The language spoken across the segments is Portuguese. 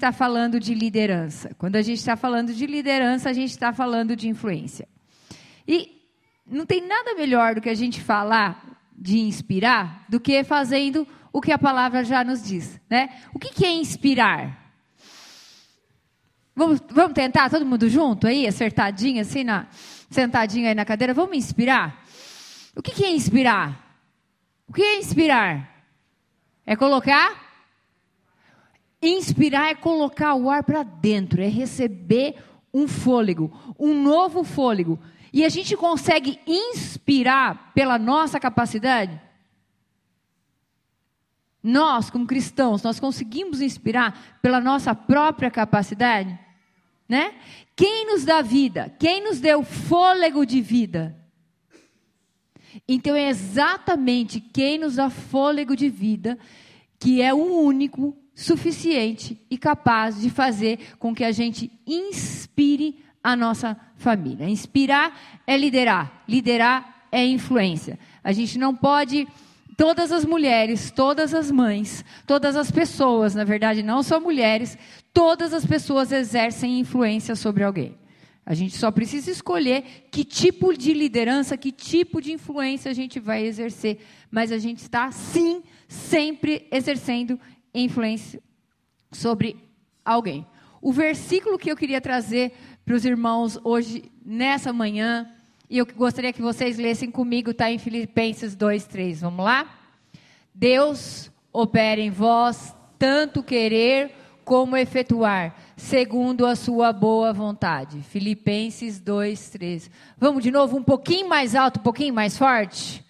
está falando de liderança. Quando a gente está falando de liderança, a gente está falando de influência. E não tem nada melhor do que a gente falar de inspirar do que fazendo o que a palavra já nos diz. Né? O que, é inspirar? Vamos, vamos tentar todo mundo junto aí, acertadinho assim, na, sentadinho aí na cadeira? Vamos inspirar? O que é inspirar? O que é inspirar? É colocar? Inspirar é colocar o ar para dentro, é receber um fôlego, um novo fôlego. E a gente consegue inspirar pela nossa capacidade? Nós, como cristãos, nós conseguimos inspirar pela nossa própria capacidade? Né? Quem nos dá vida? Quem nos deu fôlego de vida? Então é exatamente quem nos dá fôlego de vida que é o único, suficiente e capaz de fazer com que a gente inspire a nossa família. Inspirar é liderar, liderar é influência. A gente não pode todas as mulheres, todas as mães, todas as pessoas, na verdade, não só mulheres, todas as pessoas exercem influência sobre alguém. A gente só precisa escolher que tipo de liderança, que tipo de influência a gente vai exercer. Mas a gente está, sim, sempre exercendo influência sobre alguém. O versículo que eu queria trazer para os irmãos hoje, nessa manhã, e eu gostaria que vocês lessem comigo, está em Filipenses 2, 3. Vamos lá? Deus opera em vós tanto querer como efetuar, segundo a sua boa vontade. Filipenses 2, 3. Vamos de novo, um pouquinho mais alto, um pouquinho mais forte.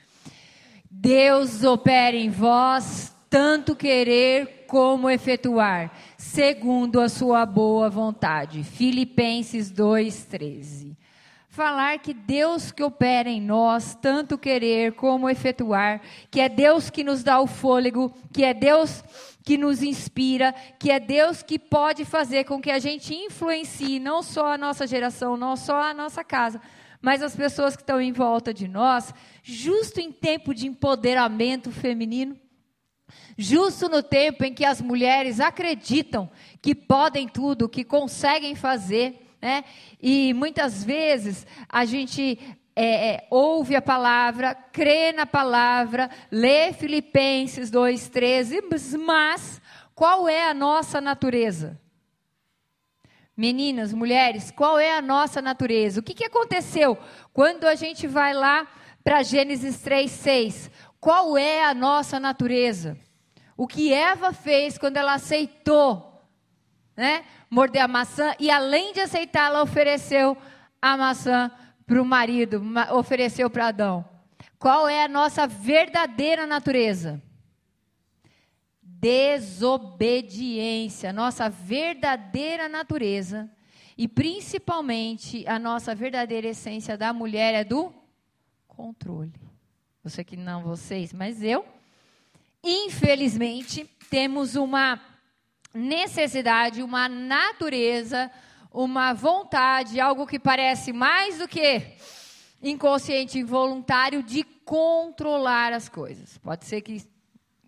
Deus opera em vós tanto querer como efetuar, segundo a sua boa vontade. Filipenses 2:13. Falar que Deus que opera em nós, tanto querer como efetuar, que é Deus que nos dá o fôlego, que é Deus que nos inspira, que é Deus que pode fazer com que a gente influencie não só a nossa geração, não só a nossa casa, mas as pessoas que estão em volta de nós, justo em tempo de empoderamento feminino. Justo no tempo em que as mulheres acreditam que podem tudo, que conseguem fazer, né? E muitas vezes a gente é, é, ouve a palavra, crê na palavra, lê Filipenses 2,13, mas qual é a nossa natureza? Meninas, mulheres, qual é a nossa natureza? O que, que aconteceu quando a gente vai lá para Gênesis 3,6? Qual é a nossa natureza? O que Eva fez quando ela aceitou, né, morder a maçã e além de aceitar, ela ofereceu a maçã para o marido, ofereceu para Adão. Qual é a nossa verdadeira natureza? Desobediência, nossa verdadeira natureza e principalmente a nossa verdadeira essência da mulher é do controle. Você que não vocês, mas eu infelizmente, temos uma necessidade, uma natureza, uma vontade, algo que parece mais do que inconsciente involuntário de controlar as coisas. Pode ser que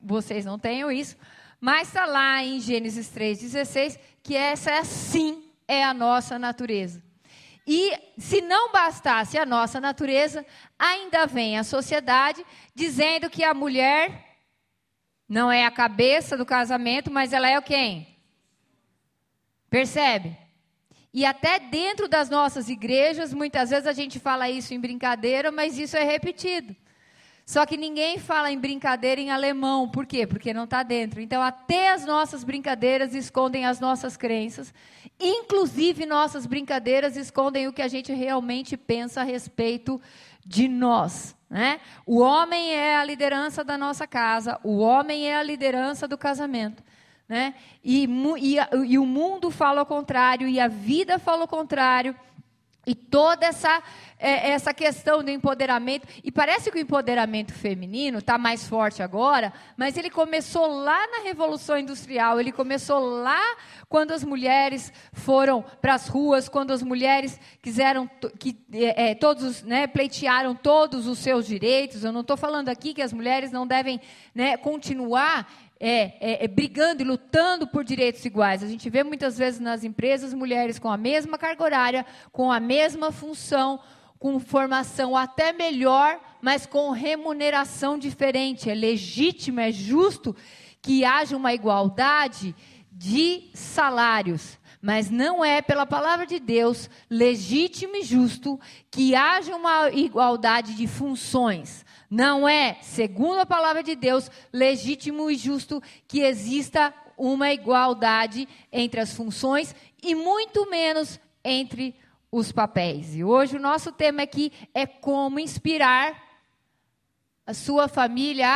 vocês não tenham isso, mas está lá em Gênesis 3,16 que essa sim é a nossa natureza. E se não bastasse a nossa natureza, ainda vem a sociedade dizendo que a mulher não é a cabeça do casamento, mas ela é o quem? Percebe? E até dentro das nossas igrejas, muitas vezes a gente fala isso em brincadeira, mas isso é repetido. Só que ninguém fala em brincadeira em alemão. Por quê? Porque não está dentro. Então, até as nossas brincadeiras escondem as nossas crenças. Inclusive, nossas brincadeiras escondem o que a gente realmente pensa a respeito de nós. Né? O homem é a liderança da nossa casa, o homem é a liderança do casamento. Né? E, e, e o mundo fala o contrário, e a vida fala o contrário. E toda essa, é, essa questão do empoderamento, e parece que o empoderamento feminino está mais forte agora, mas ele começou lá na Revolução Industrial, ele começou lá quando as mulheres foram para as ruas, quando as mulheres quiseram, que é, é, todos né, pleitearam todos os seus direitos. Eu não estou falando aqui que as mulheres não devem né, continuar é, é, é, brigando e lutando por direitos iguais. A gente vê muitas vezes nas empresas mulheres com a mesma carga horária, com a mesma função, com formação até melhor, mas com remuneração diferente. É legítimo, é justo que haja uma igualdade de salários. Mas não é, pela palavra de Deus, legítimo e justo que haja uma igualdade de funções. Não é, segundo a palavra de Deus, legítimo e justo que exista uma igualdade entre as funções e muito menos entre os papéis. E hoje o nosso tema aqui é como inspirar a sua família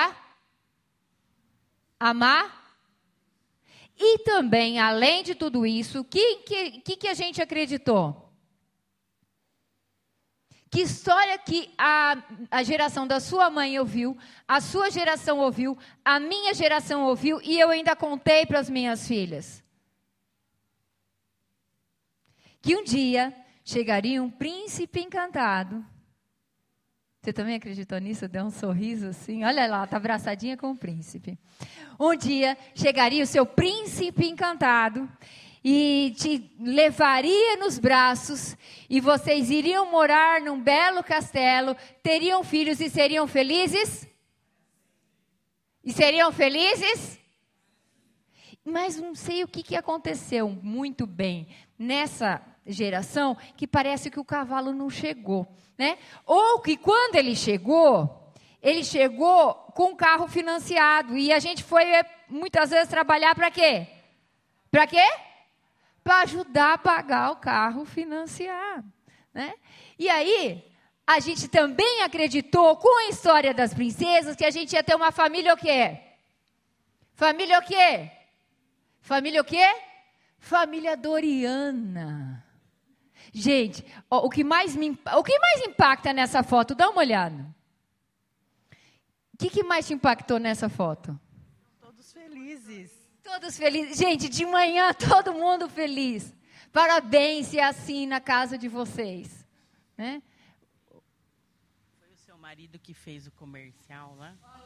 a amar. E também, além de tudo isso, o que, que, que a gente acreditou? Que história que a, a geração da sua mãe ouviu, a sua geração ouviu, a minha geração ouviu e eu ainda contei para as minhas filhas. Que um dia chegaria um príncipe encantado. Você também acreditou nisso? Deu um sorriso assim. Olha lá, está abraçadinha com o príncipe. Um dia chegaria o seu príncipe encantado e te levaria nos braços, e vocês iriam morar num belo castelo, teriam filhos e seriam felizes? E seriam felizes? Mas não sei o que, que aconteceu muito bem nessa geração que parece que o cavalo não chegou, né? Ou que quando ele chegou, ele chegou com o carro financiado e a gente foi eh, muitas vezes trabalhar para quê? Para quê? para ajudar a pagar o carro financiado. Né? E aí, a gente também acreditou com a história das princesas que a gente ia ter uma família o quê? Família o quê? Família o quê? Família Doriana. Gente, ó, o, que mais me, o que mais impacta nessa foto? Dá uma olhada. O que, que mais te impactou nessa foto? Todos felizes. Todos felizes. Gente, de manhã todo mundo feliz. Parabéns se é assim na casa de vocês. Né? Foi o seu marido que fez o comercial lá? Olá,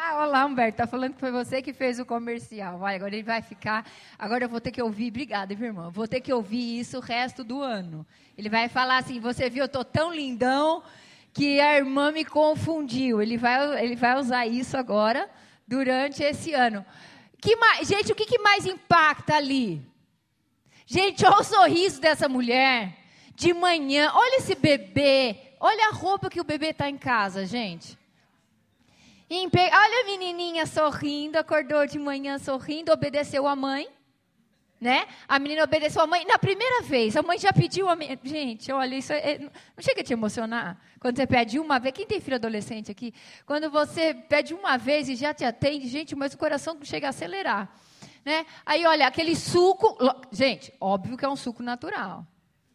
Olá Humberto. Tá falando que foi você que fez o comercial. Vai, agora ele vai ficar. Agora eu vou ter que ouvir. Obrigada, minha irmã. Vou ter que ouvir isso o resto do ano. Ele vai falar assim: Você viu, eu tô tão lindão que a irmã me confundiu. Ele vai, ele vai usar isso agora durante esse ano. Que mais, gente, o que, que mais impacta ali? Gente, olha o sorriso dessa mulher. De manhã, olha esse bebê. Olha a roupa que o bebê está em casa, gente. Olha a menininha sorrindo, acordou de manhã sorrindo, obedeceu a mãe né? A menina obedeceu a mãe na primeira vez. A mãe já pediu a. Gente, olha, isso é, é, não chega a te emocionar. Quando você pede uma vez, quem tem filho adolescente aqui? Quando você pede uma vez e já te atende, gente, mas o coração chega a acelerar. Né? Aí, olha, aquele suco. Gente, óbvio que é um suco natural,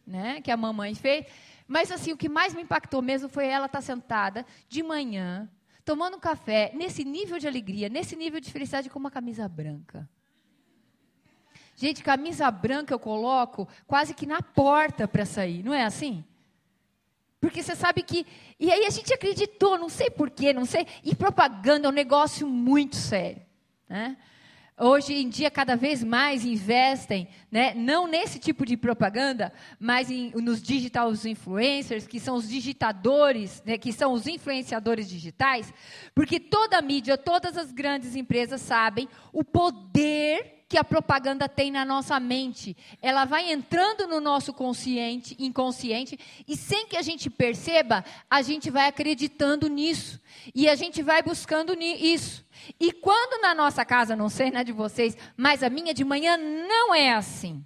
né? Que a mamãe fez. Mas, assim, o que mais me impactou mesmo foi ela estar tá sentada de manhã, tomando um café, nesse nível de alegria, nesse nível de felicidade, com uma camisa branca. Gente, camisa branca eu coloco quase que na porta para sair, não é assim? Porque você sabe que. E aí a gente acreditou, não sei porquê, não sei. E propaganda é um negócio muito sério. Né? Hoje em dia, cada vez mais investem, né, não nesse tipo de propaganda, mas em, nos digital influencers, que são os digitadores, né, que são os influenciadores digitais, porque toda a mídia, todas as grandes empresas sabem o poder que a propaganda tem na nossa mente. Ela vai entrando no nosso consciente, inconsciente, e sem que a gente perceba, a gente vai acreditando nisso. E a gente vai buscando isso. E quando na nossa casa, não sei na de vocês, mas a minha de manhã não é assim.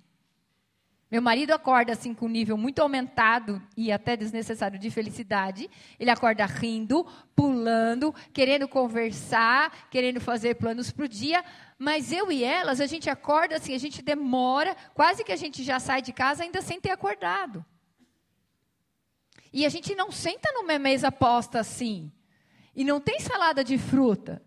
Meu marido acorda assim com um nível muito aumentado e até desnecessário de felicidade. Ele acorda rindo, pulando, querendo conversar, querendo fazer planos para o dia. Mas eu e elas, a gente acorda assim, a gente demora, quase que a gente já sai de casa ainda sem ter acordado. E a gente não senta numa mesa posta assim. E não tem salada de fruta.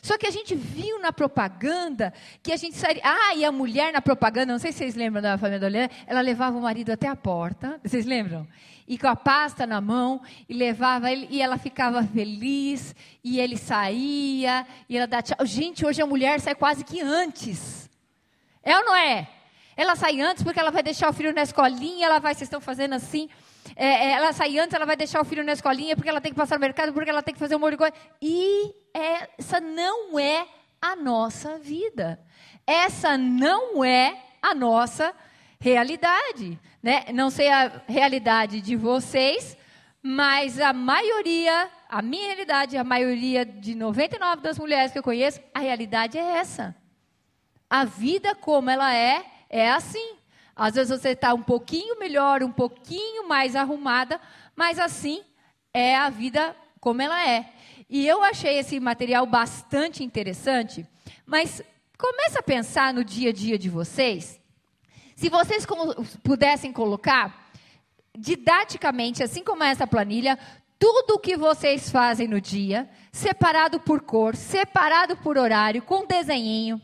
Só que a gente viu na propaganda que a gente sairia. Ah, e a mulher na propaganda, não sei se vocês lembram da família da Olhã, ela levava o marido até a porta. Vocês lembram? E com a pasta na mão, e levava ele, e ela ficava feliz, e ele saía, e ela dá tchau. Gente, hoje a mulher sai quase que antes. É ou não é? Ela sai antes porque ela vai deixar o filho na escolinha, ela vai, vocês estão fazendo assim. É, é, ela sai antes, ela vai deixar o filho na escolinha porque ela tem que passar no mercado, porque ela tem que fazer um monte de coisa. E essa não é a nossa vida. Essa não é a nossa realidade. Né? Não sei a realidade de vocês, mas a maioria, a minha realidade, a maioria de 99 das mulheres que eu conheço, a realidade é essa. A vida como ela é, é assim. Às vezes você está um pouquinho melhor, um pouquinho mais arrumada, mas assim é a vida como ela é. E eu achei esse material bastante interessante, mas começa a pensar no dia a dia de vocês. Se vocês pudessem colocar didaticamente, assim como essa planilha, tudo o que vocês fazem no dia, separado por cor, separado por horário, com desenhinho.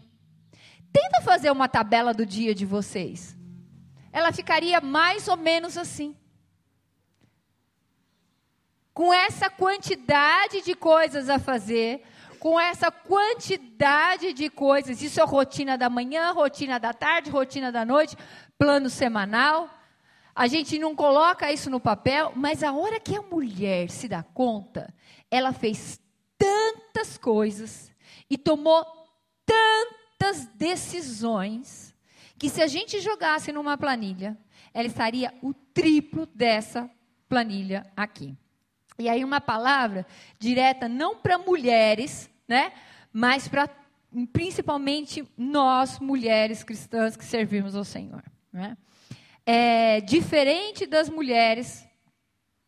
Tenta fazer uma tabela do dia de vocês ela ficaria mais ou menos assim. Com essa quantidade de coisas a fazer, com essa quantidade de coisas, isso é rotina da manhã, rotina da tarde, rotina da noite, plano semanal. A gente não coloca isso no papel, mas a hora que a mulher se dá conta, ela fez tantas coisas e tomou tantas decisões que se a gente jogasse numa planilha, ela estaria o triplo dessa planilha aqui. E aí uma palavra direta não para mulheres, né, mas para principalmente nós mulheres cristãs que servimos ao Senhor. Né? É diferente das mulheres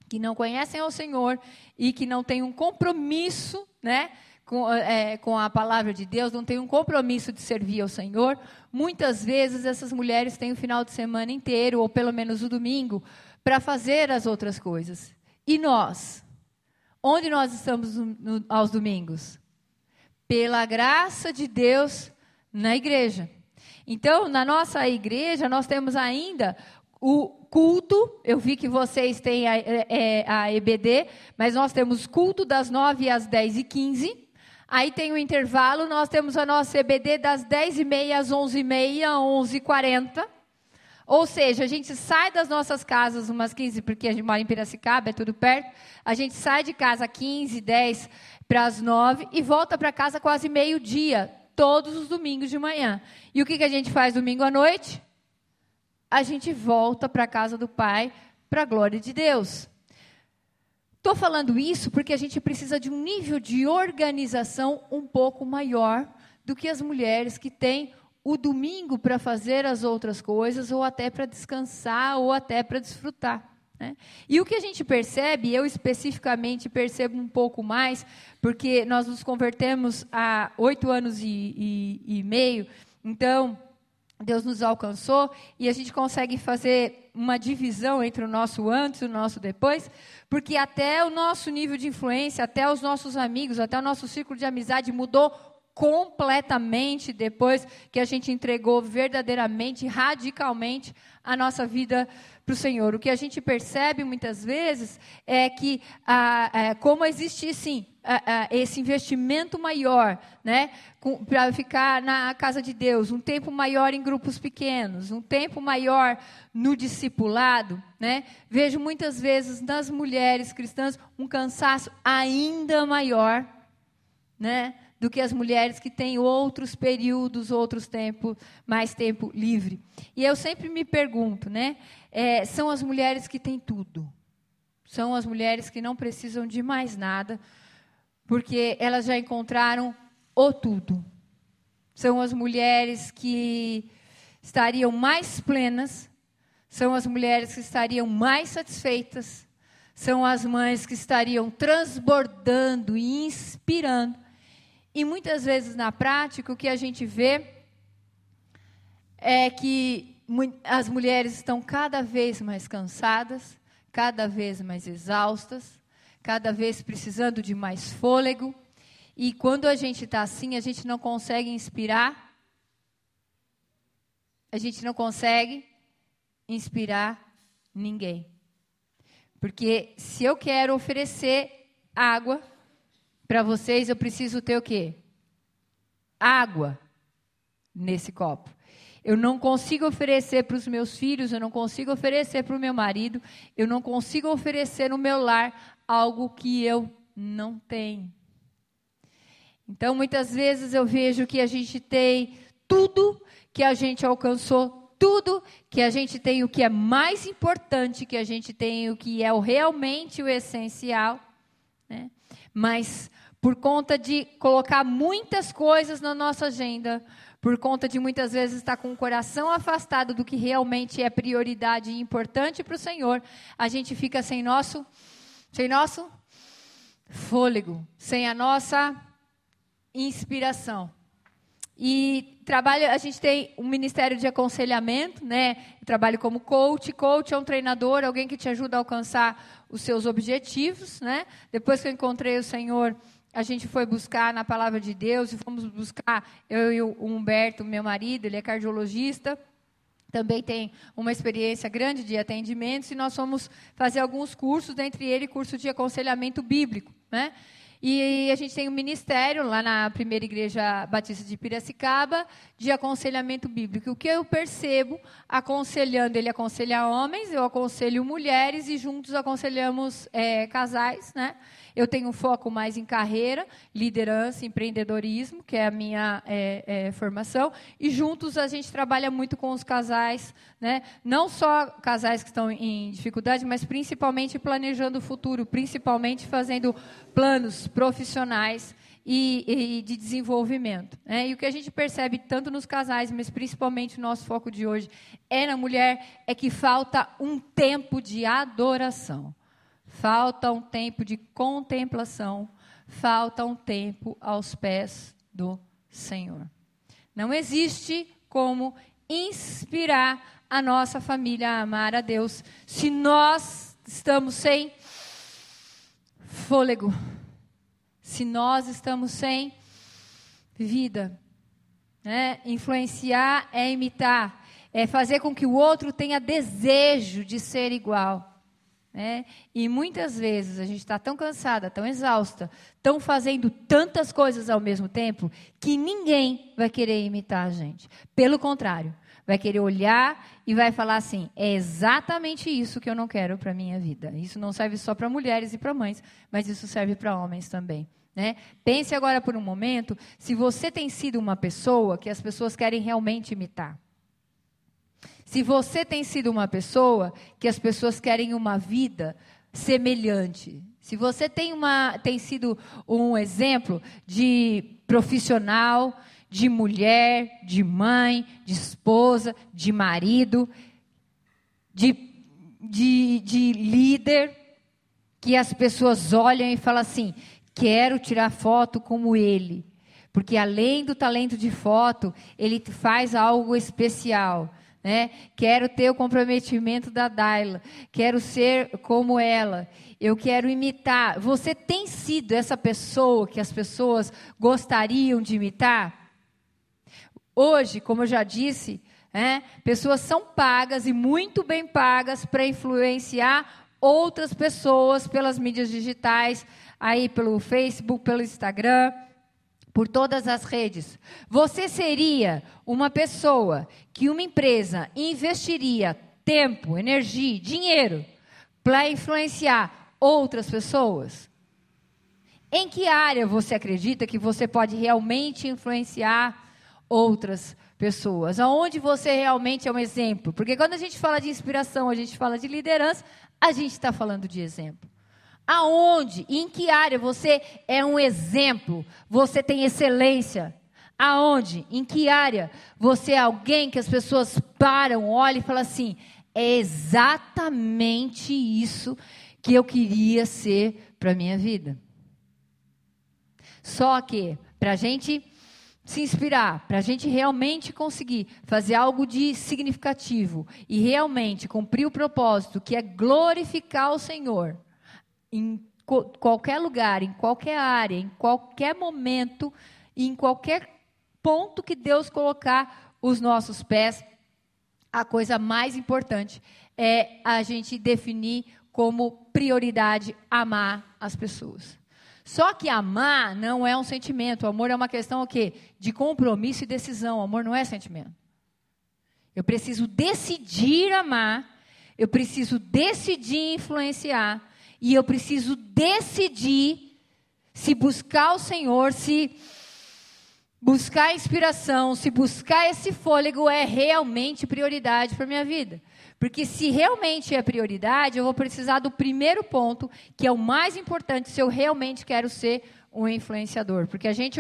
que não conhecem ao Senhor e que não têm um compromisso, né, com, é, com a palavra de Deus, não têm um compromisso de servir ao Senhor. Muitas vezes essas mulheres têm o final de semana inteiro, ou pelo menos o domingo, para fazer as outras coisas. E nós? Onde nós estamos no, no, aos domingos? Pela graça de Deus na igreja. Então, na nossa igreja, nós temos ainda o culto. Eu vi que vocês têm a, é, é a EBD, mas nós temos culto das 9 às 10 e 15 Aí tem o intervalo, nós temos a nossa EBD das 10h30 às 11h30, 11h40. Ou seja, a gente sai das nossas casas umas 15, porque a gente mora em Piracicaba, é tudo perto. A gente sai de casa 15, 10 para as 9 e volta para casa quase meio-dia, todos os domingos de manhã. E o que, que a gente faz domingo à noite? A gente volta para a casa do Pai, para a glória de Deus. Estou falando isso porque a gente precisa de um nível de organização um pouco maior do que as mulheres que têm o domingo para fazer as outras coisas, ou até para descansar, ou até para desfrutar. Né? E o que a gente percebe, eu especificamente percebo um pouco mais, porque nós nos convertemos há oito anos e, e, e meio, então Deus nos alcançou e a gente consegue fazer uma divisão entre o nosso antes e o nosso depois, porque até o nosso nível de influência, até os nossos amigos, até o nosso círculo de amizade mudou completamente depois que a gente entregou verdadeiramente, radicalmente a nossa vida para o Senhor. O que a gente percebe muitas vezes é que, ah, é, como existe sim esse investimento maior, né, para ficar na casa de Deus, um tempo maior em grupos pequenos, um tempo maior no discipulado, né, vejo muitas vezes nas mulheres cristãs um cansaço ainda maior, né, do que as mulheres que têm outros períodos, outros tempos, mais tempo livre. E eu sempre me pergunto, né, é, são as mulheres que têm tudo, são as mulheres que não precisam de mais nada porque elas já encontraram o tudo. São as mulheres que estariam mais plenas, são as mulheres que estariam mais satisfeitas, são as mães que estariam transbordando e inspirando. E muitas vezes na prática o que a gente vê é que as mulheres estão cada vez mais cansadas, cada vez mais exaustas, cada vez precisando de mais fôlego. E quando a gente está assim, a gente não consegue inspirar. A gente não consegue inspirar ninguém. Porque se eu quero oferecer água para vocês, eu preciso ter o quê? Água nesse copo. Eu não consigo oferecer para os meus filhos, eu não consigo oferecer para o meu marido, eu não consigo oferecer no meu lar algo que eu não tenho. Então, muitas vezes eu vejo que a gente tem tudo que a gente alcançou, tudo que a gente tem, o que é mais importante que a gente tem, o que é o, realmente o essencial, né? mas por conta de colocar muitas coisas na nossa agenda, por conta de muitas vezes estar com o coração afastado do que realmente é prioridade e importante para o Senhor, a gente fica sem nosso, sem nosso fôlego, sem a nossa inspiração. E trabalho, a gente tem um ministério de aconselhamento, né? Eu trabalho como coach. Coach é um treinador, alguém que te ajuda a alcançar os seus objetivos, né? Depois que eu encontrei o Senhor, a gente foi buscar na palavra de Deus e fomos buscar, eu e o Humberto, meu marido, ele é cardiologista, também tem uma experiência grande de atendimentos, e nós fomos fazer alguns cursos, dentre eles curso de aconselhamento bíblico. Né? E a gente tem um ministério lá na primeira igreja batista de Piracicaba de aconselhamento bíblico. O que eu percebo, aconselhando, ele aconselha homens, eu aconselho mulheres e juntos aconselhamos é, casais, né? Eu tenho um foco mais em carreira, liderança, empreendedorismo, que é a minha é, é, formação. E juntos a gente trabalha muito com os casais, né? não só casais que estão em dificuldade, mas principalmente planejando o futuro, principalmente fazendo planos profissionais e, e, de desenvolvimento. Né? E o que a gente percebe tanto nos casais, mas principalmente o nosso foco de hoje é na mulher, é que falta um tempo de adoração. Falta um tempo de contemplação, falta um tempo aos pés do Senhor. Não existe como inspirar a nossa família a amar a Deus se nós estamos sem fôlego, se nós estamos sem vida. Né? Influenciar é imitar, é fazer com que o outro tenha desejo de ser igual. Né? E muitas vezes a gente está tão cansada, tão exausta, tão fazendo tantas coisas ao mesmo tempo, que ninguém vai querer imitar a gente. Pelo contrário, vai querer olhar e vai falar assim: é exatamente isso que eu não quero para a minha vida. Isso não serve só para mulheres e para mães, mas isso serve para homens também. Né? Pense agora por um momento se você tem sido uma pessoa que as pessoas querem realmente imitar. Se você tem sido uma pessoa que as pessoas querem uma vida semelhante, se você tem, uma, tem sido um exemplo de profissional, de mulher, de mãe, de esposa, de marido, de, de, de líder, que as pessoas olham e falam assim: quero tirar foto como ele. Porque além do talento de foto, ele faz algo especial. Né? Quero ter o comprometimento da Daila, quero ser como ela, eu quero imitar. Você tem sido essa pessoa que as pessoas gostariam de imitar? Hoje, como eu já disse, né, pessoas são pagas e muito bem pagas para influenciar outras pessoas pelas mídias digitais, aí pelo Facebook, pelo Instagram por todas as redes. Você seria uma pessoa que uma empresa investiria tempo, energia, dinheiro para influenciar outras pessoas? Em que área você acredita que você pode realmente influenciar outras pessoas? Aonde você realmente é um exemplo? Porque quando a gente fala de inspiração, a gente fala de liderança, a gente está falando de exemplo. Aonde, em que área você é um exemplo? Você tem excelência? Aonde, em que área você é alguém que as pessoas param, olham e falam assim: é exatamente isso que eu queria ser para a minha vida. Só que, para a gente se inspirar, para a gente realmente conseguir fazer algo de significativo e realmente cumprir o propósito, que é glorificar o Senhor, em qualquer lugar, em qualquer área, em qualquer momento, em qualquer ponto que Deus colocar os nossos pés, a coisa mais importante é a gente definir como prioridade amar as pessoas. Só que amar não é um sentimento. O amor é uma questão o quê? De compromisso e decisão. O amor não é sentimento. Eu preciso decidir amar, eu preciso decidir influenciar e eu preciso decidir se buscar o Senhor, se buscar inspiração, se buscar esse fôlego é realmente prioridade para minha vida. Porque se realmente é prioridade, eu vou precisar do primeiro ponto, que é o mais importante, se eu realmente quero ser um influenciador. Porque a gente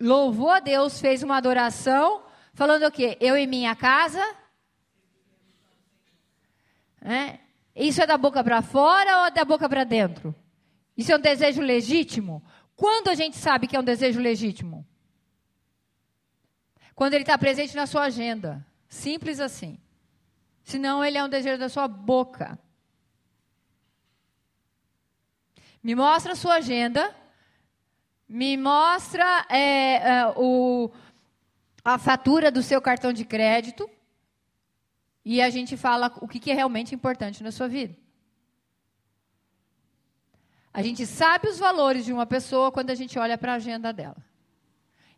louvou a Deus, fez uma adoração, falando o quê? Eu e minha casa. É? Isso é da boca para fora ou é da boca para dentro? Isso é um desejo legítimo? Quando a gente sabe que é um desejo legítimo? Quando ele está presente na sua agenda. Simples assim. Senão ele é um desejo da sua boca. Me mostra a sua agenda. Me mostra é, é, o, a fatura do seu cartão de crédito. E a gente fala o que, é realmente importante na sua vida. A gente sabe os valores de uma pessoa quando a gente olha para a agenda dela.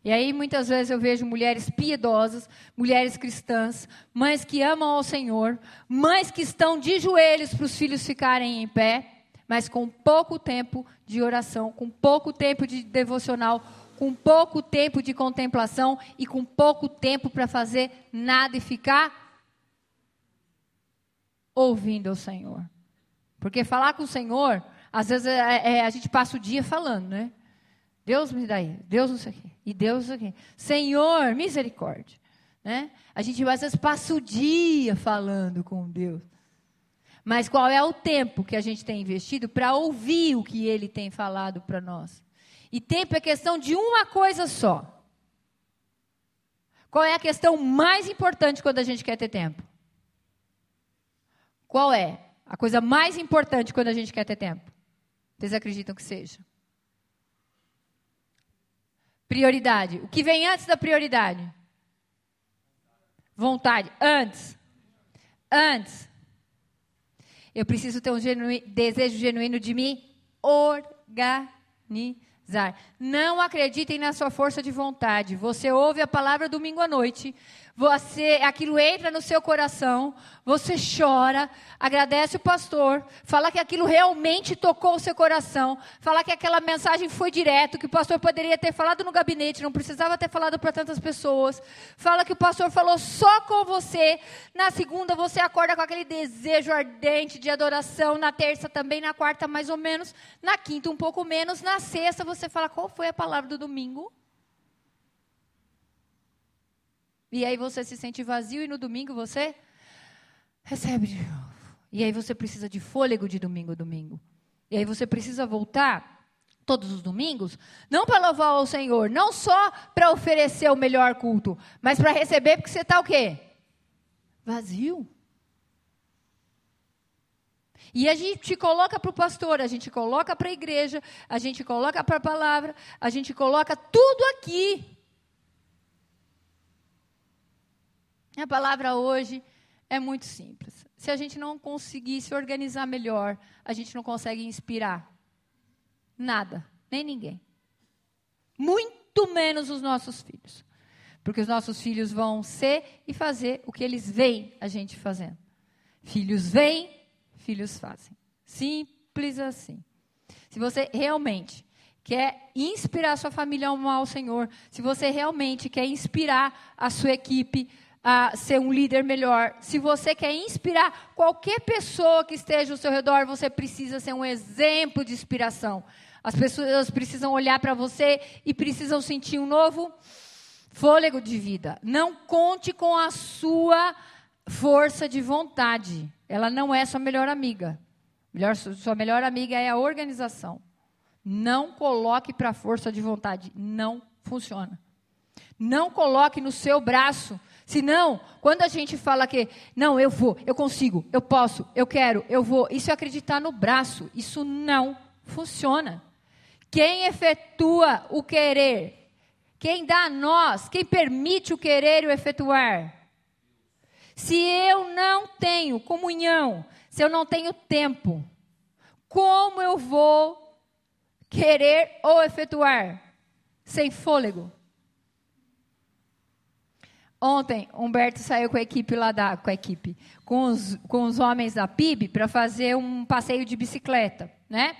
E aí muitas vezes eu vejo mulheres piedosas, mulheres cristãs, mães que amam ao Senhor, mães que estão de joelhos para os filhos ficarem em pé, mas com pouco tempo de oração, com pouco tempo de devocional, com pouco tempo de contemplação e com pouco tempo para fazer nada e ficar ouvindo ao Senhor. Porque falar com o Senhor, às vezes é, é, a gente passa o dia falando, né? Deus me dá aí, Deus não sei o quê, e Deus não sei o quê. Senhor, misericórdia. Né? A gente às vezes passa o dia falando com Deus. Mas qual é o tempo que a gente tem investido para ouvir o que Ele tem falado para nós? E tempo é questão de uma coisa só. Qual é a questão mais importante quando a gente quer ter tempo? Qual é a coisa mais importante quando a gente quer ter tempo? Vocês acreditam que seja? Prioridade. O que vem antes da prioridade? Vontade. Antes. Antes. Eu preciso ter um desejo genuíno de me organizar. Não acreditem na sua força de vontade. Você ouve a palavra domingo à noite, você, aquilo entra no seu coração, você chora, agradece o pastor, fala que aquilo realmente tocou o seu coração, fala que aquela mensagem foi direto, que o pastor poderia ter falado no gabinete, não precisava ter falado para tantas pessoas. Fala que o pastor falou só com você. Na segunda você acorda com aquele desejo ardente de adoração, na terça também, na quarta mais ou menos, na quinta um pouco menos, na sexta você fala qual foi a palavra do domingo? E aí você se sente vazio e no domingo você recebe de novo. E aí você precisa de fôlego de domingo a domingo. E aí você precisa voltar todos os domingos, não para louvar ao Senhor, não só para oferecer o melhor culto, mas para receber porque você está o quê? Vazio. E a gente coloca para o pastor, a gente coloca para a igreja, a gente coloca para a palavra, a gente coloca tudo aqui. A palavra hoje é muito simples. Se a gente não conseguir se organizar melhor, a gente não consegue inspirar nada, nem ninguém. Muito menos os nossos filhos. Porque os nossos filhos vão ser e fazer o que eles veem a gente fazendo. Filhos veem, filhos fazem. Simples assim. Se você realmente quer inspirar a sua família a amar o Senhor, se você realmente quer inspirar a sua equipe a ser um líder melhor, se você quer inspirar qualquer pessoa que esteja ao seu redor, você precisa ser um exemplo de inspiração. As pessoas precisam olhar para você e precisam sentir um novo fôlego de vida. Não conte com a sua força de vontade. Ela não é sua melhor amiga. Melhor, sua melhor amiga é a organização. Não coloque para a força de vontade. Não funciona. Não coloque no seu braço Senão, quando a gente fala que, não, eu vou, eu consigo, eu posso, eu quero, eu vou, isso é acreditar no braço. Isso não funciona. Quem efetua o querer? Quem dá a nós? Quem permite o querer e o efetuar? Se eu não tenho comunhão, se eu não tenho tempo, como eu vou querer ou efetuar? Sem fôlego. Ontem, Humberto saiu com a equipe lá da, com a equipe, com os, com os homens da PIB para fazer um passeio de bicicleta, né?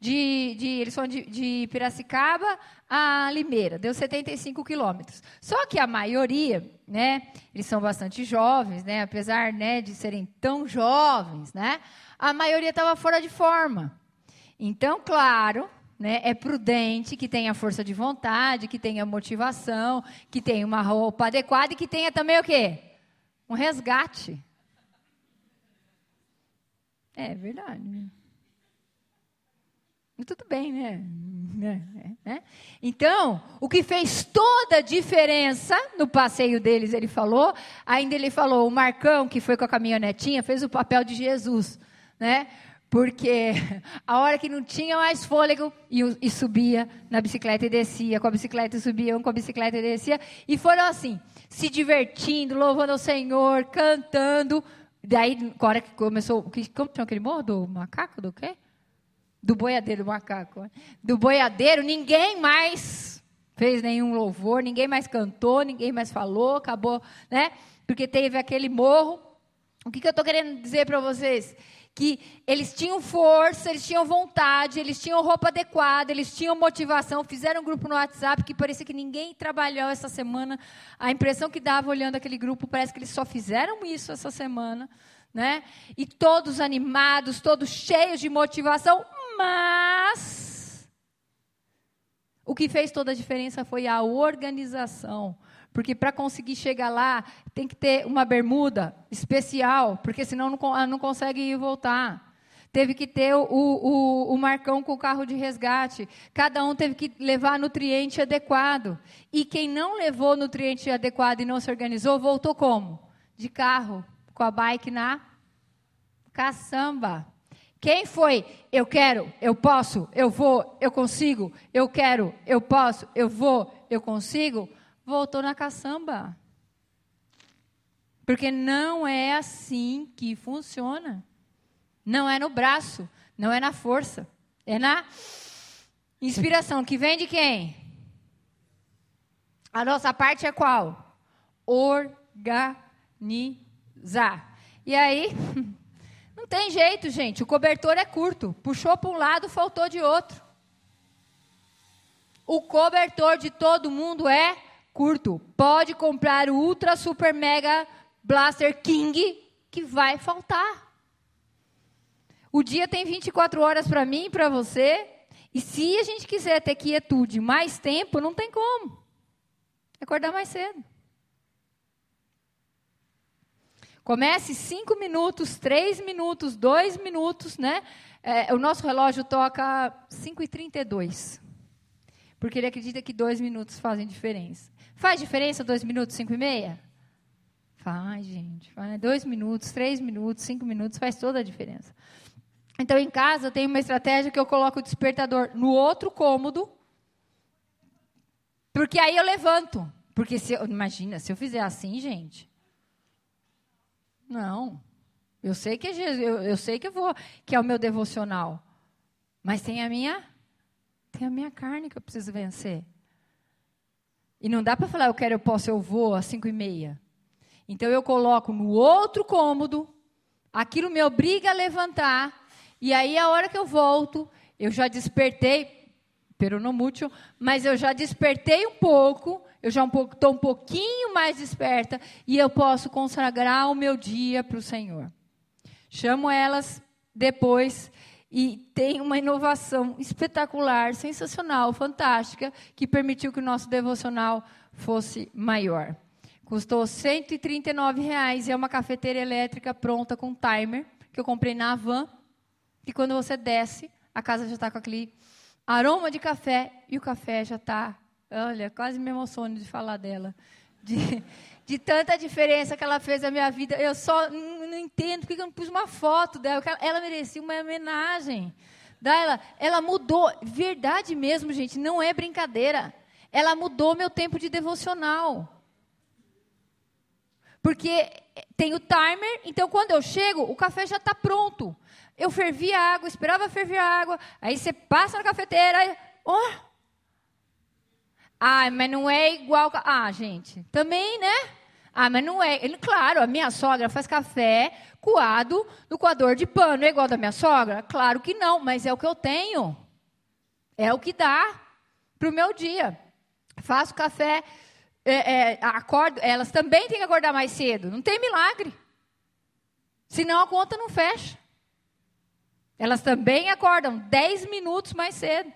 De, de, eles foram de, de Piracicaba a Limeira, deu 75 quilômetros. Só que a maioria, né, eles são bastante jovens, né, apesar né, de serem tão jovens, né, a maioria estava fora de forma. Então, claro, né, é prudente que tenha força de vontade, que tenha motivação, que tenha uma roupa adequada e que tenha também o quê? Um resgate. É verdade. Tudo bem, né? É, é, é. Então, o que fez toda a diferença no passeio deles, ele falou, ainda ele falou, o Marcão, que foi com a caminhonetinha, fez o papel de Jesus, né? Porque a hora que não tinha mais fôlego, e, e, subia na bicicleta e descia, com a bicicleta e subia, um com a bicicleta e descia, e foram assim, se divertindo, louvando ao Senhor, cantando. Daí, na hora que começou, como chama aquele morro? Do macaco? Do quê? Do boiadeiro, do macaco. Né? Do boiadeiro, ninguém mais fez nenhum louvor, ninguém mais cantou, ninguém mais falou, acabou, né? Porque teve aquele morro. O que, que eu estou querendo dizer para vocês? Que eles tinham força, eles tinham vontade, eles tinham roupa adequada, eles tinham motivação, fizeram um grupo no WhatsApp que parecia que ninguém trabalhou essa semana. A impressão que dava olhando aquele grupo parece que eles só fizeram isso essa semana, né? E todos animados, todos cheios de motivação, mas o que fez toda a diferença foi a organização. Porque para conseguir chegar lá, tem que ter uma bermuda especial, porque senão não, não consegue ir voltar. Teve que ter o, o, o, Marcão com o carro de resgate. Cada um teve que levar nutriente adequado. E quem não levou nutriente adequado e não se organizou, voltou como? De carro, com a bike na caçamba. Quem foi? Eu quero, eu posso, eu vou, eu consigo, eu quero, eu posso, eu vou, eu consigo voltou na caçamba. Porque não é assim que funciona. Não é no braço, não é na força, é na inspiração. Que vem de quem? A nossa parte é qual? Organizar. E aí, não tem jeito, gente. O cobertor é curto. Puxou para um lado, faltou de outro. O cobertor de todo mundo é curto. Pode comprar o Ultra Super Mega Blaster King, que vai faltar. O dia tem 24 horas para mim e para você. E se a gente quiser ter quietude mais tempo, não tem como. Acordar mais cedo. Comece cinco minutos, três minutos, dois minutos, né? É, o nosso relógio toca 5h32. Porque ele acredita que dois minutos fazem diferença. Faz diferença dois minutos, cinco e meia? Faz, gente. Faz. Dois minutos, três minutos, cinco minutos, faz toda a diferença. Então, em casa, eu tenho uma estratégia que eu coloco o despertador no outro cômodo, porque aí eu levanto. Porque, se eu, imagina, se eu fizer assim, gente. Não. Eu sei que é eu, eu sei que eu vou, que é o meu devocional. Mas tem a minha, tem a minha carne que eu preciso vencer. E não dá para falar, eu quero, eu posso, eu vou às cinco e meia. Então eu coloco no outro cômodo, aquilo me obriga a levantar, e aí a hora que eu volto, eu já despertei, pero no mucho, mas eu já despertei um pouco, eu já estou um, um pouquinho mais desperta, e eu posso consagrar o meu dia para o Senhor. Chamo elas depois e tem uma inovação espetacular, sensacional, fantástica, que permitiu que o nosso devocional fosse maior. Custou 139 reais e é uma cafeteira elétrica pronta com timer que eu comprei na Avan. E quando você desce, a casa já está com aquele aroma de café e o café já está, olha, quase me emociono de falar dela, de, de tanta diferença que ela fez na minha vida. Eu só não entendo porque eu não pus uma foto dela. Ela merecia uma homenagem Daila, ela mudou, verdade mesmo, gente, não é brincadeira. Ela mudou meu tempo de devocional. Porque tem o timer, então quando eu chego, o café já está pronto. Eu fervia a água, esperava ferver a água, aí você passa na cafeteira, aí, oh, ah, mas não é igual. Ah, gente, também, né? Ah, mas não é. Claro, a minha sogra faz café coado no coador de pano. É igual da minha sogra? Claro que não, mas é o que eu tenho. É o que dá para o meu dia. Faço café, é, é, acordo. Elas também têm que acordar mais cedo. Não tem milagre. Senão a conta não fecha. Elas também acordam 10 minutos mais cedo.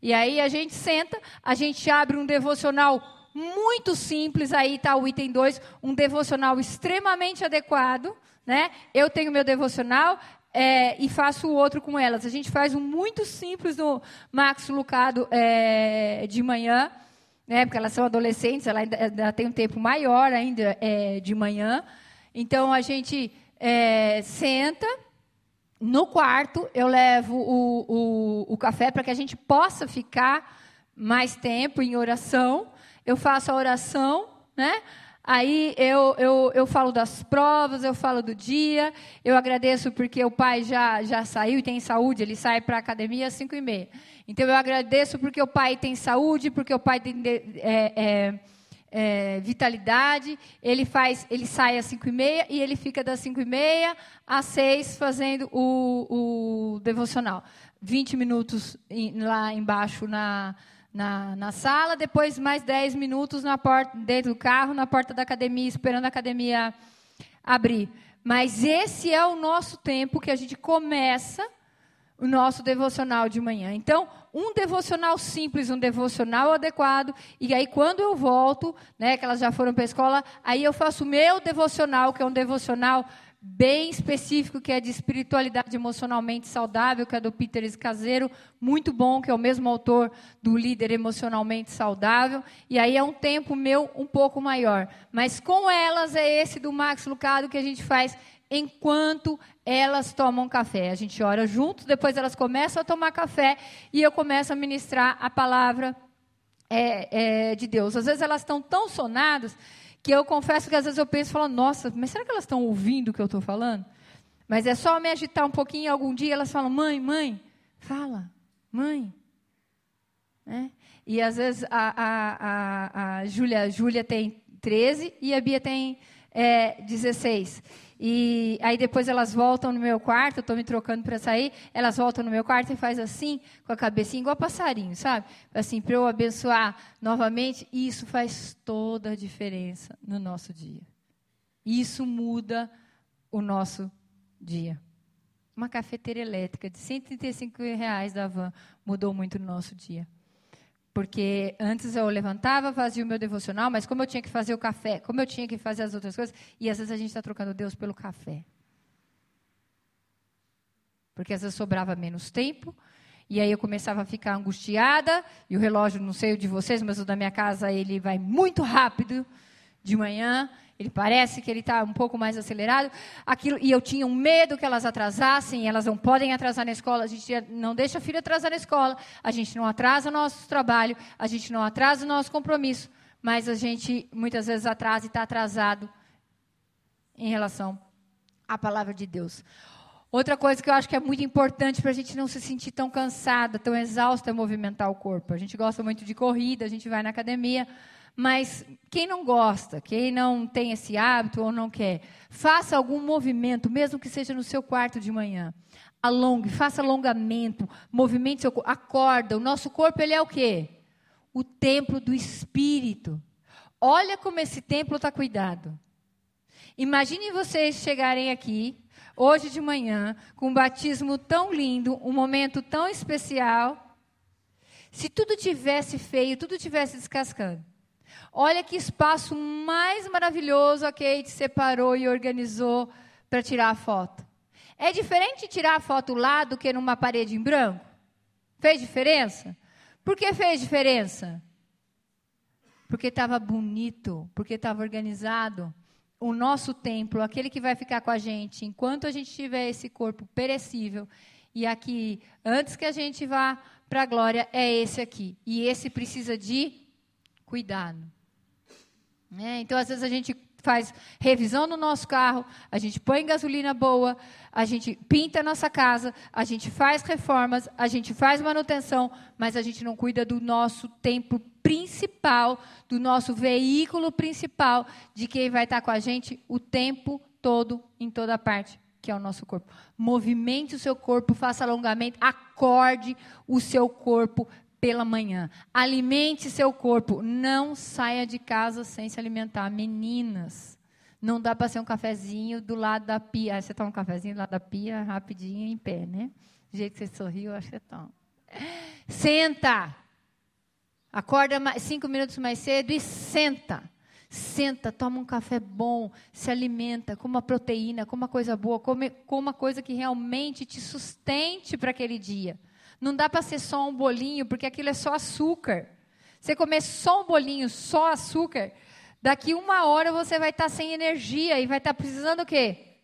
E aí a gente senta, a gente abre um devocional muito simples, aí está o item 2, um devocional extremamente adequado. Né? Eu tenho meu devocional é, e faço o outro com elas. A gente faz um muito simples no Max Lucado é, de manhã, né? porque elas são adolescentes, ela ainda, ainda tem um tempo maior ainda é, de manhã. Então a gente é, senta no quarto, eu levo o, o, o café para que a gente possa ficar mais tempo em oração. Eu faço a oração, né? Aí eu, eu, eu falo das provas, eu falo do dia, eu agradeço porque o pai já, já saiu e tem saúde, ele sai para a academia às 5 e meia. Então eu agradeço porque o pai tem saúde, porque o pai tem é, é, é, vitalidade, ele faz, ele sai às 5 e meia e ele fica das 5 e meia às 6 fazendo o, o devocional. 20 minutos lá embaixo na, na, na, sala, depois mais 10 minutos na porta, dentro do carro, na porta da academia, esperando a academia abrir. Mas esse é o nosso tempo que a gente começa o nosso devocional de manhã. Então, um devocional simples, um devocional adequado, e aí quando eu volto, né, que elas já foram para a escola, aí eu faço o meu devocional, que é um devocional bem específico, que é de espiritualidade emocionalmente saudável, que é do Peter Caseiro, muito bom, que é o mesmo autor do Líder Emocionalmente Saudável, e aí é um tempo meu um pouco maior. Mas com elas é esse do Max Lucado que a gente faz enquanto elas tomam café. A gente ora juntos, depois elas começam a tomar café e eu começo a ministrar a palavra é, é, de Deus. Às vezes elas estão tão sonadas que eu confesso que às vezes eu penso, falo, nossa, mas será que elas estão ouvindo o que eu estou falando? Mas é só me agitar um pouquinho e algum dia elas falam, mãe, mãe, fala, mãe. É? E às vezes a, a, a, a Júlia tem 13 e a Bia tem é, 16. E aí depois elas voltam no meu quarto, eu estou me trocando para sair, elas voltam no meu quarto e faz assim, com a cabecinha, igual passarinho, sabe? Assim, para eu abençoar novamente. E isso faz toda a diferença no nosso dia. Isso muda o nosso dia. Uma cafeteira elétrica de 135 reais da van mudou muito no nosso dia. Porque antes eu levantava, fazia o meu devocional, mas como eu tinha que fazer o café, como eu tinha que fazer as outras coisas, e às vezes a gente está trocando Deus pelo café. Porque às vezes sobrava menos tempo, e aí eu começava a ficar angustiada, e o relógio, não sei o de vocês, mas o da minha casa, ele vai muito rápido de manhã, ele parece que ele está um pouco mais acelerado. Aquilo, e eu tinha um medo que elas atrasassem, elas não podem atrasar na escola, a gente não deixa a filha atrasar na escola, a gente não atrasa o nosso trabalho, a gente não atrasa o nosso compromisso, mas a gente muitas vezes atrasa e está atrasado em relação à palavra de Deus. Outra coisa que eu acho que é muito importante para a gente não se sentir tão cansada, tão exausta, é movimentar o corpo. A gente gosta muito de corrida, a gente vai na academia, mas quem não gosta, quem não tem esse hábito ou não quer, faça algum movimento, mesmo que seja no seu quarto de manhã. Alongue, faça alongamento, movimente seu corpo, acorda. O nosso corpo ele é o quê? O templo do espírito. Olha como esse templo está cuidado. Imagine vocês chegarem aqui hoje de manhã com um batismo tão lindo, um momento tão especial. Se tudo tivesse feio, tudo tivesse descascando. Olha que espaço mais maravilhoso a Kate separou e organizou para tirar a foto. É diferente tirar a foto lá do que numa parede em branco? Fez diferença? Por que fez diferença? Porque estava bonito, porque estava organizado. O nosso templo, aquele que vai ficar com a gente enquanto a gente tiver esse corpo perecível, e aqui, antes que a gente vá para a glória, é esse aqui. E esse precisa de cuidado. É, então, às vezes, a gente faz revisão no nosso carro, a gente põe gasolina boa, a gente pinta a nossa casa, a gente faz reformas, a gente faz manutenção, mas a gente não cuida do nosso templo principal, do nosso veículo principal, de quem vai estar com a gente o tempo todo, em toda parte, que é o nosso corpo. Movimente o seu corpo, faça alongamento, acorde o seu corpo pela manhã. Alimente seu corpo. Não saia de casa sem se alimentar. Meninas, não dá para ser um cafezinho do lado da pia. Ah, você toma um cafezinho do lado da pia, rapidinho, em pé, né? Do jeito que você sorriu, acho que você toma. Senta. Acorda cinco minutos mais cedo e senta. Senta, toma um café bom, se alimenta, com uma proteína, com uma coisa boa, com uma coisa que realmente te sustente para aquele dia. Não dá para ser só um bolinho, porque aquilo é só açúcar. Você comer só um bolinho, só açúcar, daqui uma hora você vai estar tá sem energia e vai estar tá precisando o quê?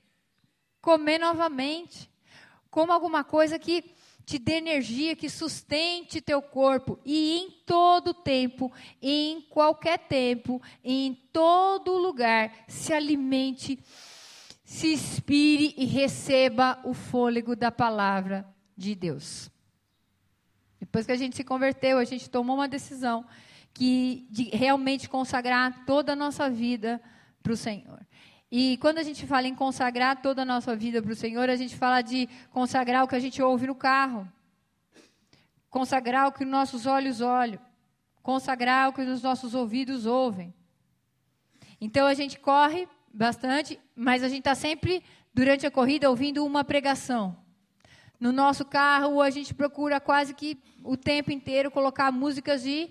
Comer novamente. Coma alguma coisa que te dê energia, que sustente teu corpo. E em todo tempo, em qualquer tempo, em todo lugar, se alimente, se inspire e receba o fôlego da palavra de Deus. Depois que a gente se converteu, a gente tomou uma decisão que de realmente consagrar toda a nossa vida para o Senhor. E quando a gente fala em consagrar toda a nossa vida para o Senhor, a gente fala de consagrar o que a gente ouve no carro, consagrar o que nossos olhos olham, consagrar o que os nossos ouvidos ouvem. Então a gente corre bastante, mas a gente está sempre, durante a corrida, ouvindo uma pregação. No nosso carro, a gente procura quase que o tempo inteiro colocar músicas de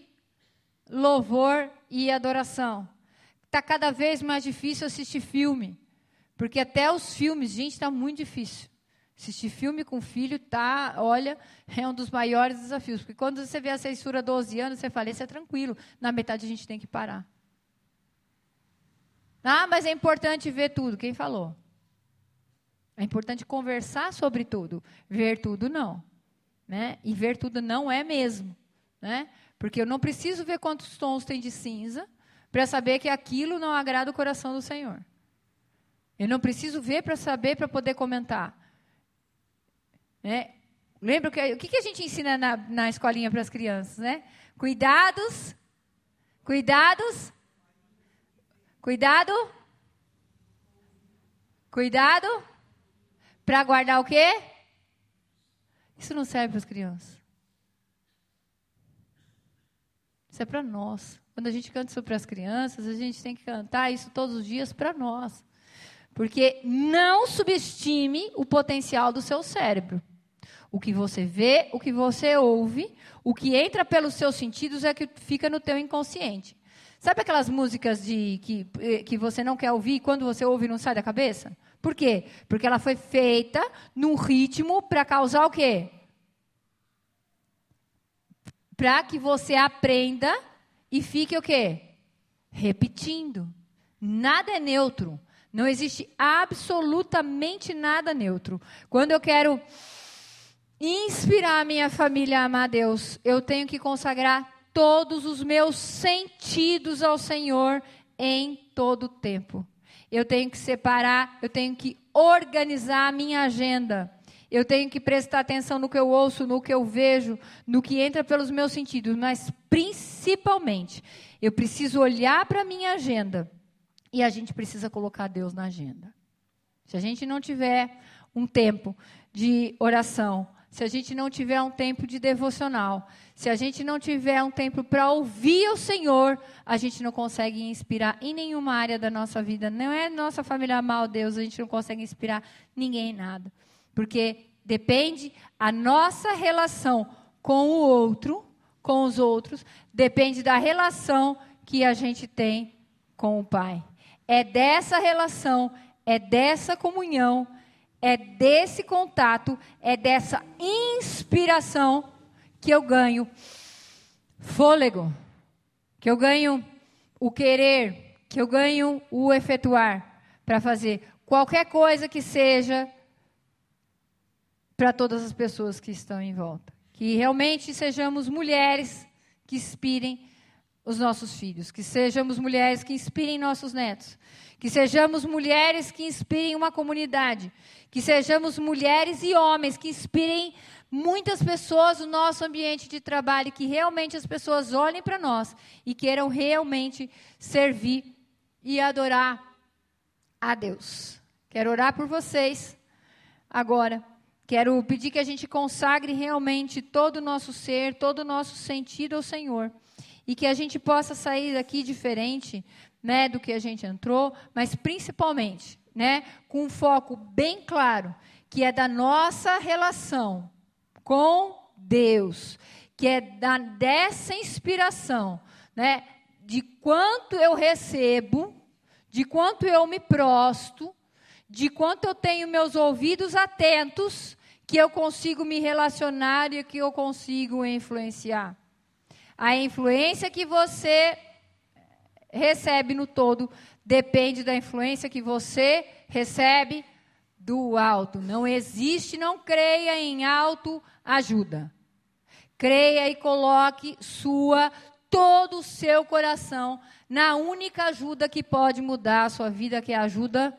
louvor e adoração. Está cada vez mais difícil assistir filme. Porque até os filmes, gente, está muito difícil. Assistir filme com filho tá, olha, é um dos maiores desafios. Porque quando você vê a censura 12 anos, você fala, isso é tranquilo. Na metade a gente tem que parar. Ah, mas é importante ver tudo. Quem falou? É importante conversar sobre tudo. Ver tudo, não. Né? E ver tudo não é mesmo. Né? Porque eu não preciso ver quantos tons tem de cinza para saber que aquilo não agrada o coração do Senhor. Eu não preciso ver para saber, para poder comentar. Né? Lembra que, o que, que a gente ensina na, na escolinha para as crianças? Né? Cuidados, cuidados, cuidado, cuidado para guardar o quê? Isso não serve para as crianças. Isso é para nós. Quando a gente canta isso para as crianças, a gente tem que cantar isso todos os dias para nós. Porque não subestime o potencial do seu cérebro. O que você vê, o que você ouve, o que entra pelos seus sentidos é que fica no teu inconsciente. Sabe aquelas músicas de que, eh, que você não quer ouvir e quando você ouve não sai da cabeça? Por quê? Porque ela foi feita num ritmo para causar o quê? Para que você aprenda e fique o quê? Repetindo. Nada é neutro. Não existe absolutamente nada neutro. Quando eu quero inspirar minha família a amar a Deus, eu tenho que consagrar todos os meus sentidos ao Senhor em todo o tempo eu tenho que separar, eu tenho que organizar a minha agenda. Eu tenho que prestar atenção no que eu ouço, no que eu vejo, no que entra pelos meus sentidos, mas principalmente, eu preciso olhar para a minha agenda e a gente precisa colocar Deus na agenda. Se a gente não tiver um tempo de oração, se a gente não tiver um tempo de devocional, se a gente não tiver um tempo para ouvir o Senhor, a gente não consegue inspirar em nenhuma área da nossa vida. Não é nossa família a Deus, a gente não consegue inspirar ninguém em nada. Porque depende a nossa relação com o outro, com os outros, depende da relação que a gente tem com o Pai. É dessa relação, é dessa comunhão é desse contato, é dessa inspiração que eu ganho fôlego, que eu ganho o querer, que eu ganho o efetuar para fazer qualquer coisa que seja para todas as pessoas que estão em volta. Que realmente sejamos mulheres que inspirem os nossos filhos, que sejamos mulheres que inspirem nossos netos, que sejamos mulheres que inspirem uma comunidade, que sejamos mulheres e homens que inspirem muitas pessoas no nosso ambiente de trabalho, que realmente as pessoas olhem para nós e queiram realmente servir e adorar a Deus. Quero orar por vocês agora. Quero pedir que a gente consagre realmente todo o nosso ser, todo o nosso sentido ao Senhor e que a gente possa sair daqui diferente, né, do que a gente entrou, mas principalmente, né, com um foco bem claro, que é da nossa relação com Deus, que é da, dessa inspiração, né, de quanto eu recebo, de quanto eu me prosto, de quanto eu tenho meus ouvidos atentos, que eu consigo me relacionar e que eu consigo influenciar. A influência que você recebe no todo depende da influência que você recebe do alto. Não existe, não creia em autoajuda. Creia e coloque sua todo o seu coração na única ajuda que pode mudar a sua vida, que é a ajuda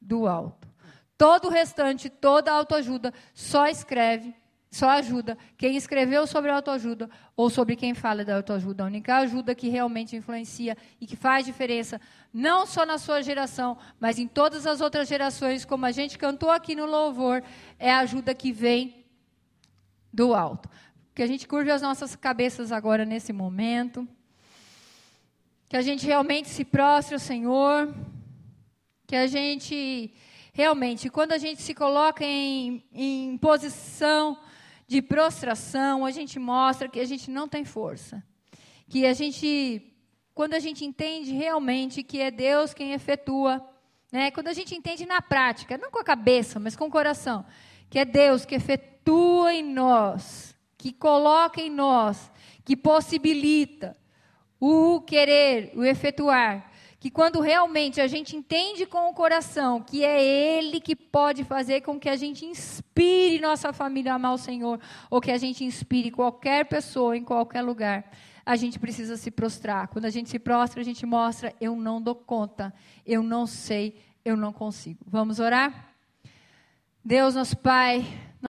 do alto. Todo o restante, toda autoajuda, só escreve só ajuda quem escreveu sobre autoajuda ou sobre quem fala da autoajuda. A única ajuda que realmente influencia e que faz diferença, não só na sua geração, mas em todas as outras gerações, como a gente cantou aqui no louvor, é a ajuda que vem do alto. Que a gente curve as nossas cabeças agora nesse momento. Que a gente realmente se prostre ao Senhor. Que a gente realmente, quando a gente se coloca em, em posição de prostração, a gente mostra que a gente não tem força. Que a gente, quando a gente entende realmente que é Deus quem efetua, né? quando a gente entende na prática, não com a cabeça, mas com o coração, que é Deus que efetua em nós, que coloca em nós, que possibilita o querer, o efetuar, que quando realmente a gente entende com o coração que é Ele que pode fazer com que a gente inspire nossa família a amar o Senhor, ou que a gente inspire qualquer pessoa em qualquer lugar, a gente precisa se prostrar. Quando a gente se prostra, a gente mostra: eu não dou conta, eu não sei, eu não consigo. Vamos orar? Deus, nosso Pai,